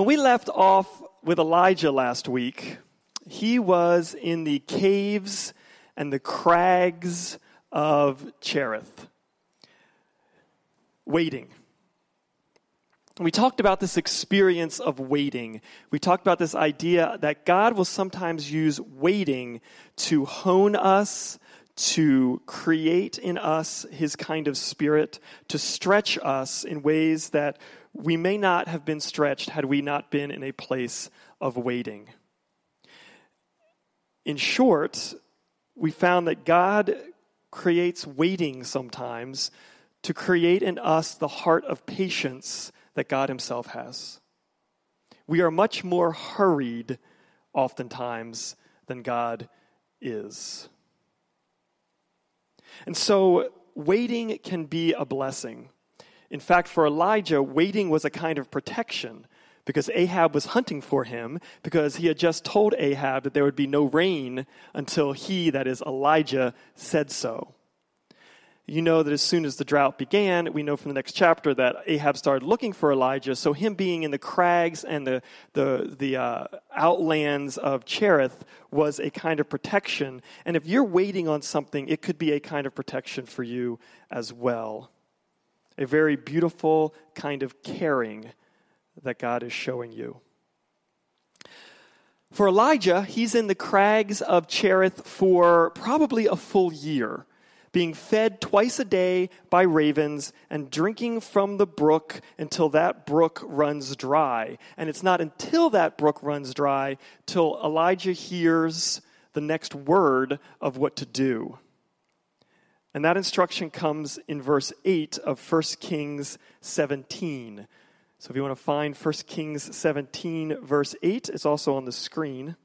When we left off with Elijah last week, he was in the caves and the crags of Cherith, waiting. We talked about this experience of waiting. We talked about this idea that God will sometimes use waiting to hone us, to create in us his kind of spirit, to stretch us in ways that we may not have been stretched had we not been in a place of waiting. In short, we found that God creates waiting sometimes to create in us the heart of patience that God Himself has. We are much more hurried, oftentimes, than God is. And so, waiting can be a blessing. In fact, for Elijah, waiting was a kind of protection because Ahab was hunting for him because he had just told Ahab that there would be no rain until he, that is Elijah, said so. You know that as soon as the drought began, we know from the next chapter that Ahab started looking for Elijah. So, him being in the crags and the, the, the uh, outlands of Cherith was a kind of protection. And if you're waiting on something, it could be a kind of protection for you as well. A very beautiful kind of caring that God is showing you. For Elijah, he's in the crags of Cherith for probably a full year, being fed twice a day by ravens and drinking from the brook until that brook runs dry. And it's not until that brook runs dry till Elijah hears the next word of what to do. And that instruction comes in verse 8 of 1 Kings 17. So if you want to find 1 Kings 17, verse 8, it's also on the screen.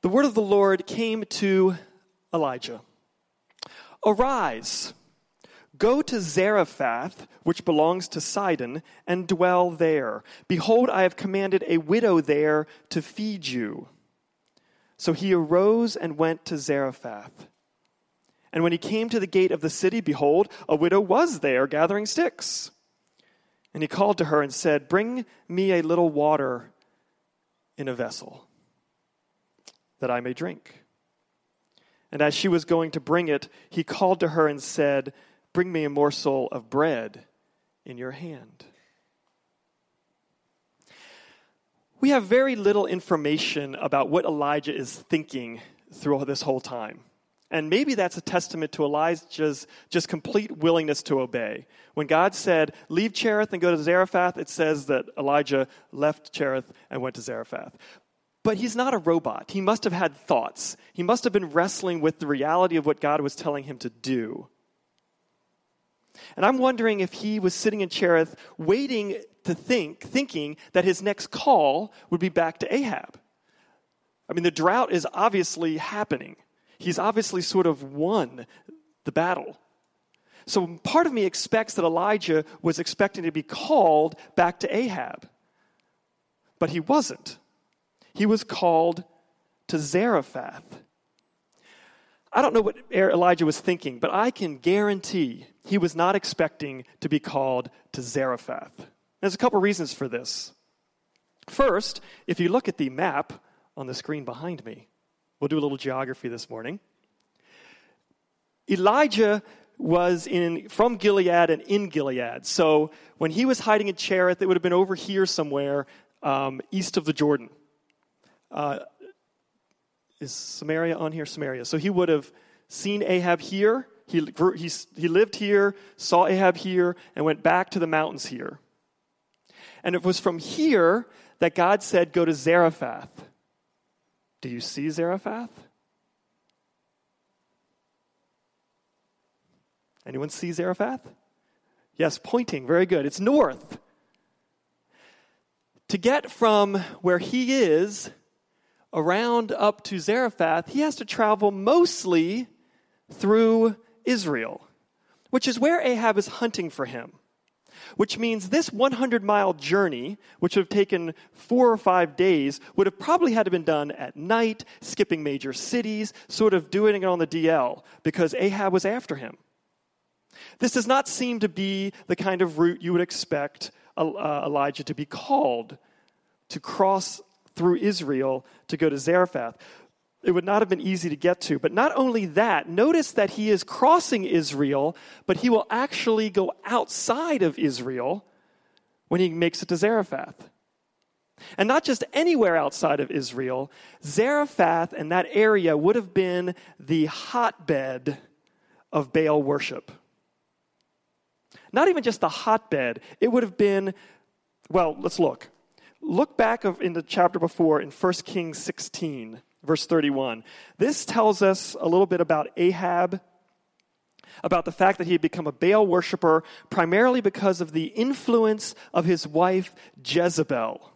The word of the Lord came to Elijah Arise, go to Zarephath, which belongs to Sidon, and dwell there. Behold, I have commanded a widow there to feed you. So he arose and went to Zarephath. And when he came to the gate of the city, behold, a widow was there gathering sticks. And he called to her and said, Bring me a little water in a vessel that I may drink. And as she was going to bring it, he called to her and said, Bring me a morsel of bread in your hand. We have very little information about what Elijah is thinking through this whole time. And maybe that's a testament to Elijah's just complete willingness to obey. When God said, Leave Cherith and go to Zarephath, it says that Elijah left Cherith and went to Zarephath. But he's not a robot. He must have had thoughts. He must have been wrestling with the reality of what God was telling him to do. And I'm wondering if he was sitting in Cherith waiting to think, thinking that his next call would be back to Ahab. I mean, the drought is obviously happening he's obviously sort of won the battle. So part of me expects that Elijah was expecting to be called back to Ahab. But he wasn't. He was called to Zarephath. I don't know what er-, Elijah was thinking, but I can guarantee he was not expecting to be called to Zarephath. There's a couple reasons for this. First, if you look at the map on the screen behind me, We'll do a little geography this morning. Elijah was in from Gilead and in Gilead. So when he was hiding in Cherith, it would have been over here somewhere, um, east of the Jordan. Uh, is Samaria on here? Samaria. So he would have seen Ahab here. He, he, he lived here, saw Ahab here, and went back to the mountains here. And it was from here that God said, Go to Zarephath. Do you see Zarephath? Anyone see Zarephath? Yes, pointing. Very good. It's north. To get from where he is around up to Zarephath, he has to travel mostly through Israel, which is where Ahab is hunting for him which means this 100 mile journey, which would have taken four or five days, would have probably had to been done at night, skipping major cities, sort of doing it on the DL, because Ahab was after him. This does not seem to be the kind of route you would expect uh, Elijah to be called to cross through Israel to go to Zarephath. It would not have been easy to get to. But not only that, notice that he is crossing Israel, but he will actually go outside of Israel when he makes it to Zarephath. And not just anywhere outside of Israel, Zarephath and that area would have been the hotbed of Baal worship. Not even just the hotbed, it would have been, well, let's look. Look back of, in the chapter before in 1 Kings 16, verse 31. This tells us a little bit about Ahab, about the fact that he had become a Baal worshiper primarily because of the influence of his wife Jezebel.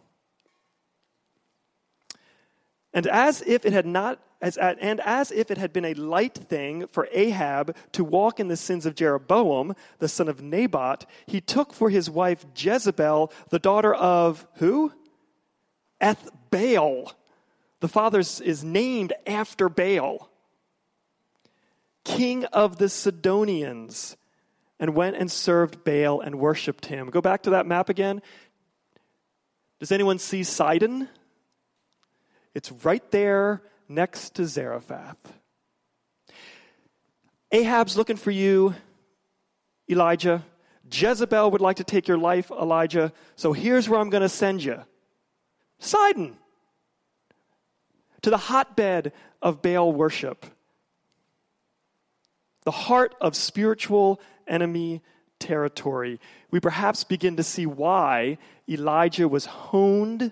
And as if it had not as, at, and as if it had been a light thing for Ahab to walk in the sins of Jeroboam, the son of Nebat, he took for his wife Jezebel, the daughter of who? Ethbaal. The father is named after Baal, king of the Sidonians, and went and served Baal and worshiped him. Go back to that map again. Does anyone see Sidon? It's right there next to Zarephath. Ahab's looking for you, Elijah. Jezebel would like to take your life, Elijah. So here's where I'm going to send you Sidon, to the hotbed of Baal worship, the heart of spiritual enemy territory. We perhaps begin to see why Elijah was honed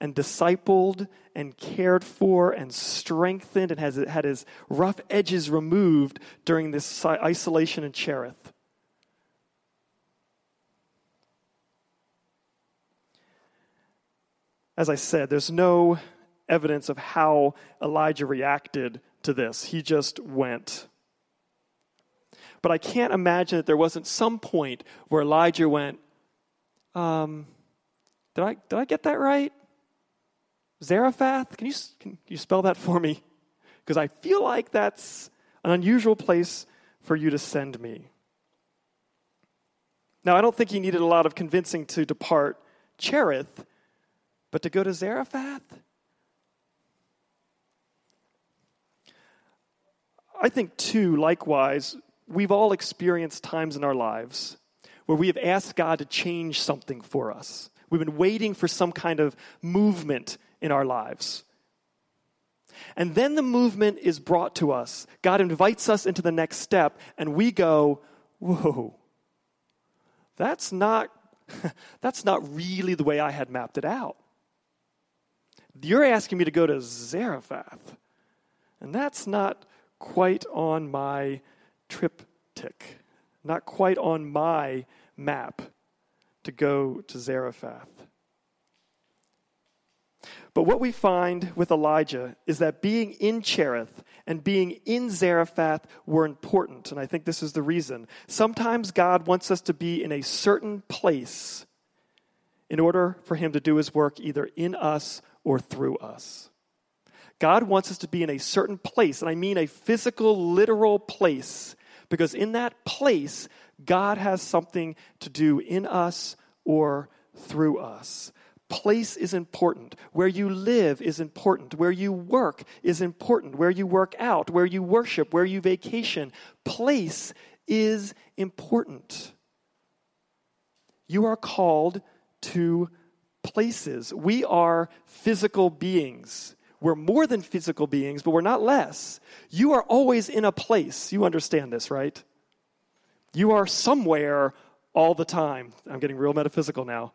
and discipled and cared for and strengthened and has had his rough edges removed during this isolation in Cherith. As I said, there's no evidence of how Elijah reacted to this. He just went. But I can't imagine that there wasn't some point where Elijah went, um, did I, did I get that right? Zarephath? Can you, can you spell that for me? Because I feel like that's an unusual place for you to send me. Now, I don't think he needed a lot of convincing to depart Cherith, but to go to Zarephath? I think, too, likewise, we've all experienced times in our lives where we have asked God to change something for us. We've been waiting for some kind of movement in our lives. And then the movement is brought to us. God invites us into the next step, and we go, Whoa, that's not, that's not really the way I had mapped it out. You're asking me to go to Zarephath, and that's not quite on my TripTik, not quite on my map to go to Zarephath. But what we find with Elijah is that being in Cherith and being in Zarephath were important. And I think this is the reason. Sometimes God wants us to be in a certain place in order for him to do his work either in us or through us. God wants us to be in a certain place, and I mean a physical, literal place, because in that place, God has something to do in us or through us. Place is important. Where you live is important. Where you work is important. Where you work out, where you worship, where you vacation. Place is important. You are called to places. We are physical beings. We're more than physical beings, but we're not less. You are always in a place. You understand this, right? You are somewhere all the time. I'm getting real metaphysical now.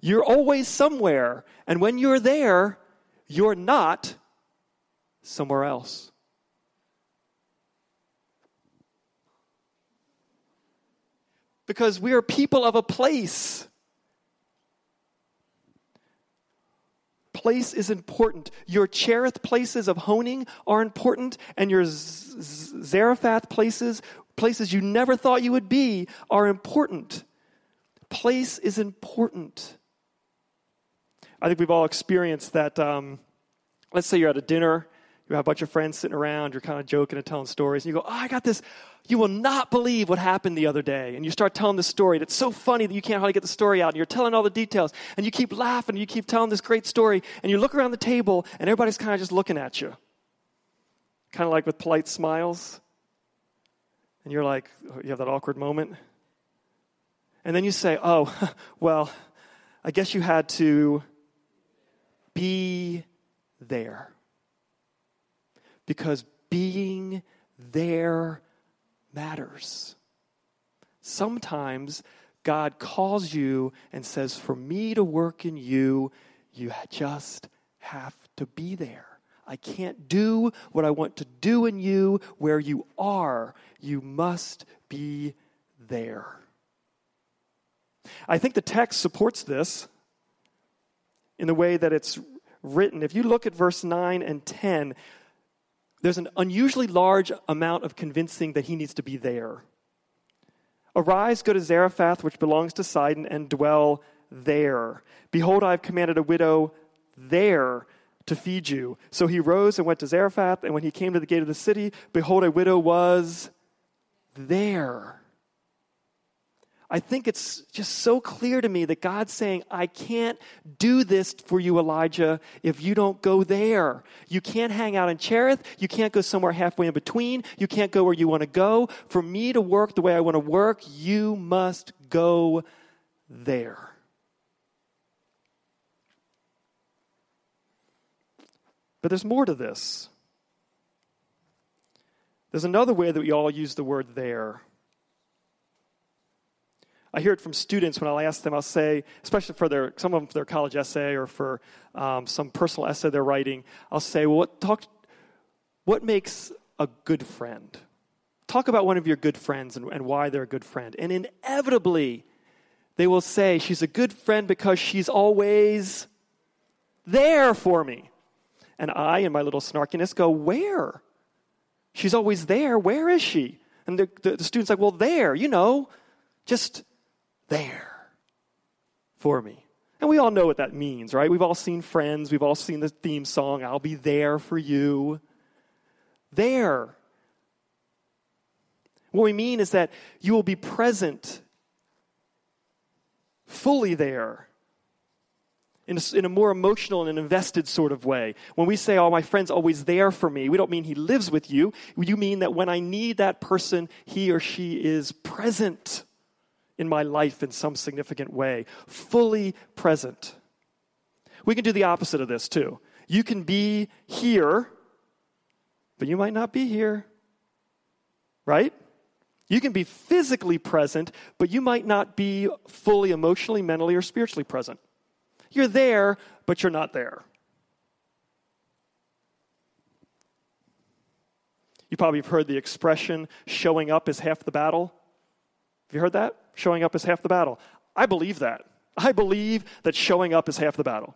You're always somewhere. And when you're there, you're not somewhere else. Because we are people of a place. Place is important. Your Cherith places of honing are important, and your Zarephath places, places you never thought you would be, are important. Place is important. I think we've all experienced that. Um, let's say you're at a dinner, you have a bunch of friends sitting around, you're kind of joking and telling stories, and you go, Oh, I got this. You will not believe what happened the other day. And you start telling the story. And it's so funny that you can't hardly get the story out. And you're telling all the details. And you keep laughing. And you keep telling this great story. And you look around the table, and everybody's kind of just looking at you. Kind of like with polite smiles. And you're like, oh, you have that awkward moment. And then you say, Oh, well, I guess you had to be there. Because being there matters. Sometimes God calls you and says, For me to work in you, you just have to be there. I can't do what I want to do in you where you are. You must be there. I think the text supports this in the way that it's written. If you look at verse 9 and 10, there's an unusually large amount of convincing that he needs to be there. Arise, go to Zarephath, which belongs to Sidon, and dwell there. Behold, I have commanded a widow there to feed you. So he rose and went to Zarephath, and when he came to the gate of the city, behold, a widow was there. I think it's just so clear to me that God's saying, I can't do this for you, Elijah, if you don't go there. You can't hang out in Cherith. You can't go somewhere halfway in between. You can't go where you want to go. For me to work the way I want to work, you must go there. But there's more to this. There's another way that we all use the word there. I hear it from students when I'll ask them, I'll say, especially for their, some of them for their college essay or for um, some personal essay they're writing, I'll say, well, what, talk, what makes a good friend? Talk about one of your good friends and, and why they're a good friend. And inevitably, they will say, she's a good friend because she's always there for me. And I, in my little snarkiness, go, where? She's always there. Where is she? And the, the, the student's like, well, there, you know, just there for me. And we all know what that means, right? We've all seen Friends, we've all seen the theme song, I'll be there for you. There. What we mean is that you will be present, fully there, in a, in a more emotional and invested sort of way. When we say, Oh, my friend's always there for me, we don't mean he lives with you. You mean that when I need that person, he or she is present in my life in some significant way, fully present. We can do the opposite of this too. You can be here, but you might not be here. Right? You can be physically present, but you might not be fully emotionally, mentally, or spiritually present. You're there, but you're not there. You probably have heard the expression, showing up is half the battle. Have you heard that? Showing up is half the battle. I believe that. I believe that showing up is half the battle.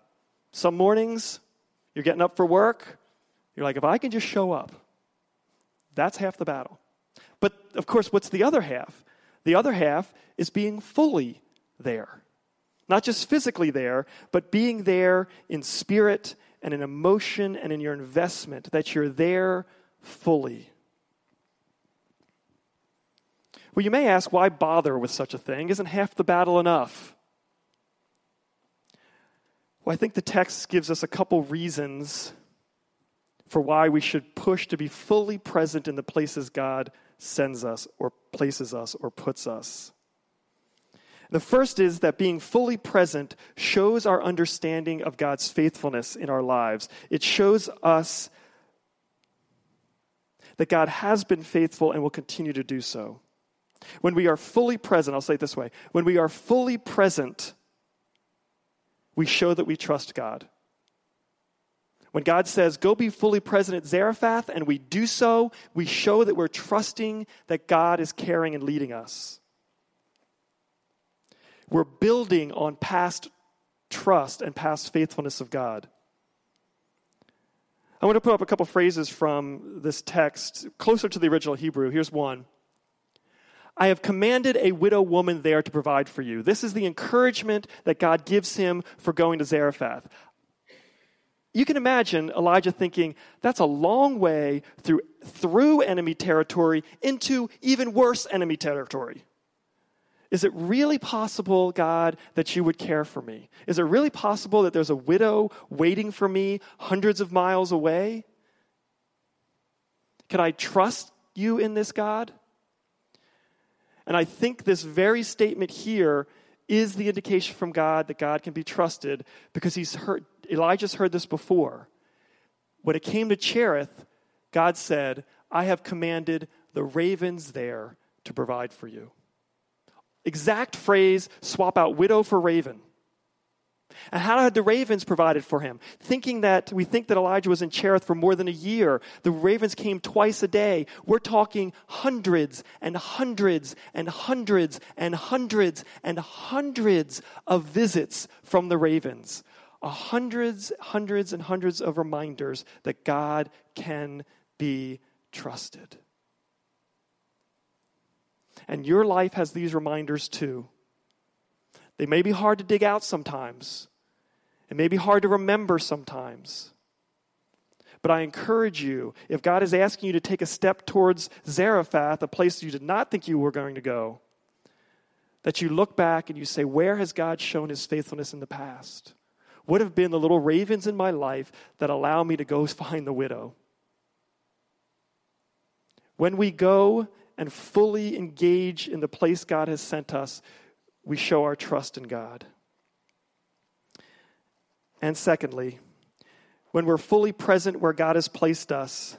Some mornings, you're getting up for work, you're like, if I can just show up, that's half the battle. But of course, what's the other half? The other half is being fully there. Not just physically there, but being there in spirit and in emotion and in your investment, that you're there fully. Well, you may ask, why bother with such a thing? Isn't half the battle enough? Well, I think the text gives us a couple reasons for why we should push to be fully present in the places God sends us or places us or puts us. The first is that being fully present shows our understanding of God's faithfulness in our lives. It shows us that God has been faithful and will continue to do so. When we are fully present, I'll say it this way when we are fully present, we show that we trust God. When God says, go be fully present at Zarephath, and we do so, we show that we're trusting that God is caring and leading us. We're building on past trust and past faithfulness of God. I want to put up a couple phrases from this text closer to the original Hebrew. Here's one I have commanded a widow woman there to provide for you. This is the encouragement that God gives him for going to Zarephath. you can imagine Elijah thinking, that's a long way through, through enemy territory into even worse enemy territory. Is it really possible, God, that you would care for me? Is it really possible that there's a widow waiting for me hundreds of miles away? Can I trust you in this, God? And I think this very statement here is the indication from God that God can be trusted because he's heard, Elijah's heard this before. When it came to Cherith, God said, I have commanded the ravens there to provide for you. Exact phrase, swap out widow for raven. And how had the ravens provided for him? Thinking that we think that Elijah was in Cherith for more than a year. The ravens came twice a day. We're talking hundreds and hundreds and hundreds and hundreds and hundreds of visits from the ravens. Hundreds, hundreds, and hundreds of reminders that God can be trusted. And your life has these reminders too. They may be hard to dig out sometimes, it may be hard to remember sometimes. But I encourage you, if God is asking you to take a step towards Zarephath, a place you did not think you were going to go, that you look back and you say, Where has God shown his faithfulness in the past? What have been the little ravens in my life that allow me to go find the widow? When we go and fully engage in the place God has sent us, we show our trust in God. And secondly, when we're fully present where God has placed us,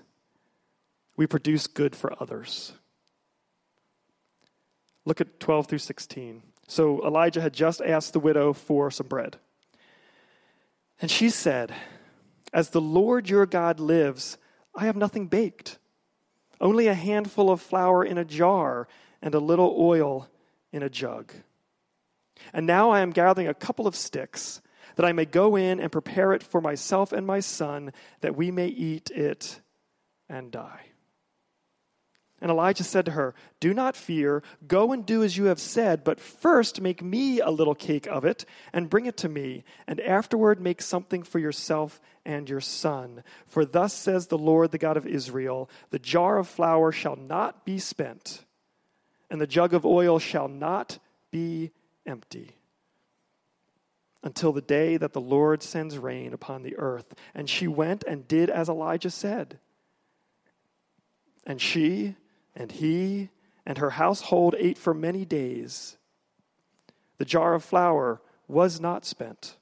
we produce good for others. Look at 12 through 16. So Elijah had just asked the widow for some bread. And she said, As the Lord your God lives, I have nothing baked, only a handful of flour in a jar and a little oil in a jug. And now I am gathering a couple of sticks, that I may go in and prepare it for myself and my son, that we may eat it and die. And Elijah said to her, Do not fear. Go and do as you have said, but first make me a little cake of it and bring it to me, and afterward make something for yourself and your son. For thus says the Lord, the God of Israel The jar of flour shall not be spent, and the jug of oil shall not be empty until the day that the Lord sends rain upon the earth. And she went and did as Elijah said. And she and he and her household ate for many days. The jar of flour was not spent,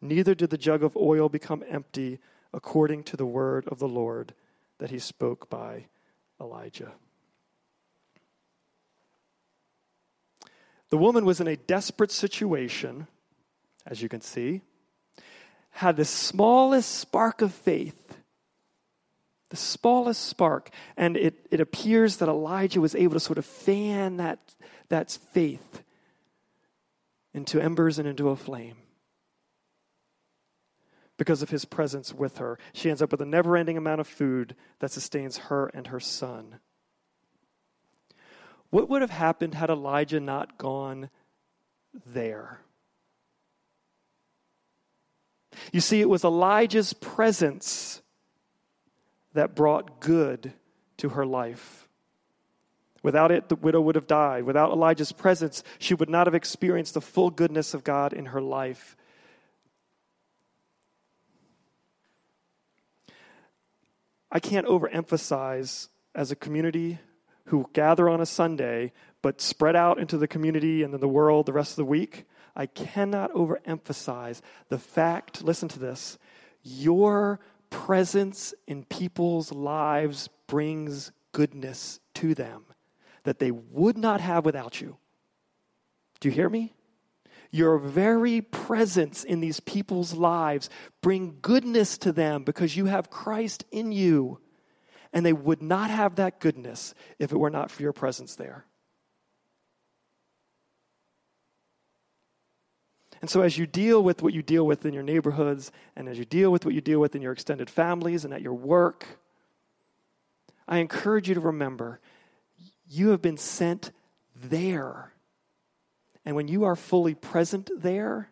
neither did the jug of oil become empty, according to the word of the Lord that he spoke by Elijah. The woman was in a desperate situation, as you can see, had the smallest spark of faith. The smallest spark. And it, it appears that Elijah was able to sort of fan that, that faith into embers and into a flame because of his presence with her. She ends up with a never ending amount of food that sustains her and her son. What would have happened had Elijah not gone there? You see, it was Elijah's presence that brought good to her life. Without it, the widow would have died. Without Elijah's presence, she would not have experienced the full goodness of God in her life. I can't overemphasize as a community who gather on a Sunday but spread out into the community and then the world the rest of the week, I cannot overemphasize the fact, listen to this, your presence in people's lives brings goodness to them that they would not have without you. Do you hear me? Your very presence in these people's lives bring goodness to them because you have Christ in you and they would not have that goodness if it were not for your presence there. And so, as you deal with what you deal with in your neighborhoods, and as you deal with what you deal with in your extended families and at your work, I encourage you to remember you have been sent there. And when you are fully present there,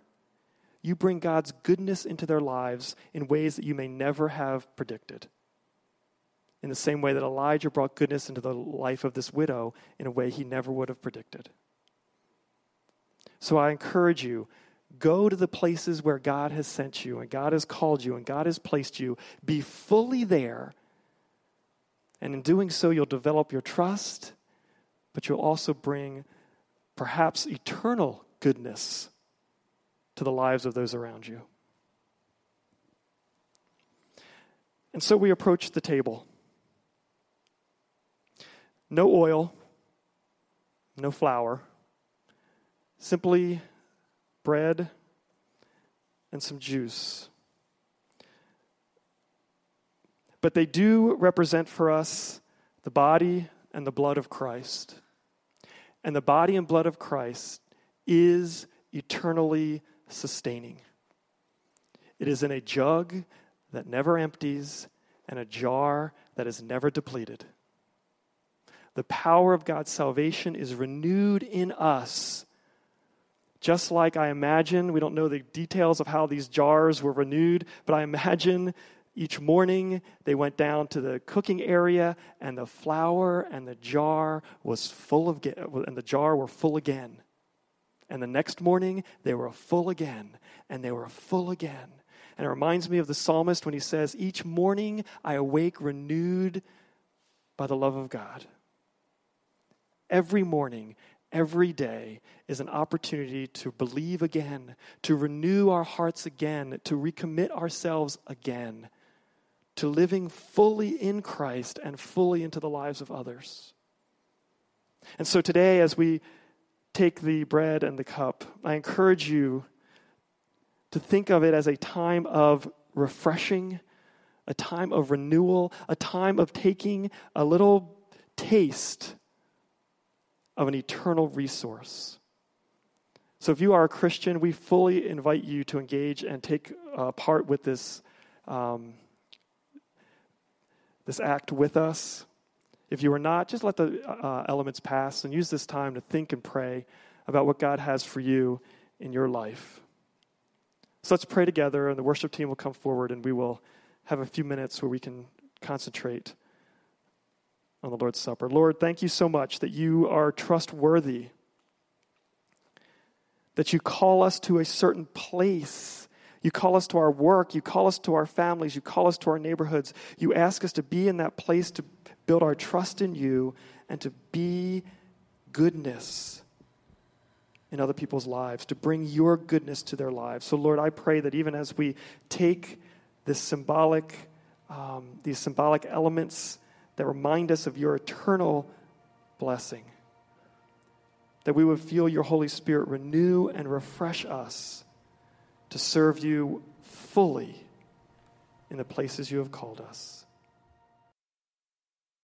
you bring God's goodness into their lives in ways that you may never have predicted. In the same way that Elijah brought goodness into the life of this widow in a way he never would have predicted. So I encourage you go to the places where God has sent you and God has called you and God has placed you. Be fully there. And in doing so, you'll develop your trust, but you'll also bring perhaps eternal goodness to the lives of those around you. And so we approach the table. No oil, no flour, simply bread and some juice. But they do represent for us the body and the blood of Christ. And the body and blood of Christ is eternally sustaining. It is in a jug that never empties and a jar that is never depleted. The power of God's salvation is renewed in us. Just like I imagine, we don't know the details of how these jars were renewed, but I imagine each morning they went down to the cooking area and the flour and the jar was full of and the jar were full again and the next morning, they were full again, and they were full again. And it reminds me of the psalmist when he says, Each morning I awake renewed by the love of God. Every morning, every day is an opportunity to believe again, to renew our hearts again, to recommit ourselves again to living fully in Christ and fully into the lives of others. And so today, as we take the bread and the cup, I encourage you to think of it as a time of refreshing, a time of renewal, a time of taking a little taste of an eternal resource. So, if you are a Christian, we fully invite you to engage and take uh, part with this, um, this act with us. If you are not, just let the uh, elements pass and use this time to think and pray about what God has for you in your life. So let's pray together, and the worship team will come forward, and we will have a few minutes where we can concentrate on the Lord's Supper. Lord, thank you so much that you are trustworthy, that you call us to a certain place. You call us to our work. You call us to our families. You call us to our neighborhoods. You ask us to be in that place to build our trust in you, and to be goodness in other people's lives, to bring your goodness to their lives. So, Lord, I pray that even as we take this symbolic, um, these symbolic elements that remind us of your eternal blessing, that we would feel your Holy Spirit renew and refresh us to serve you fully in the places you have called us.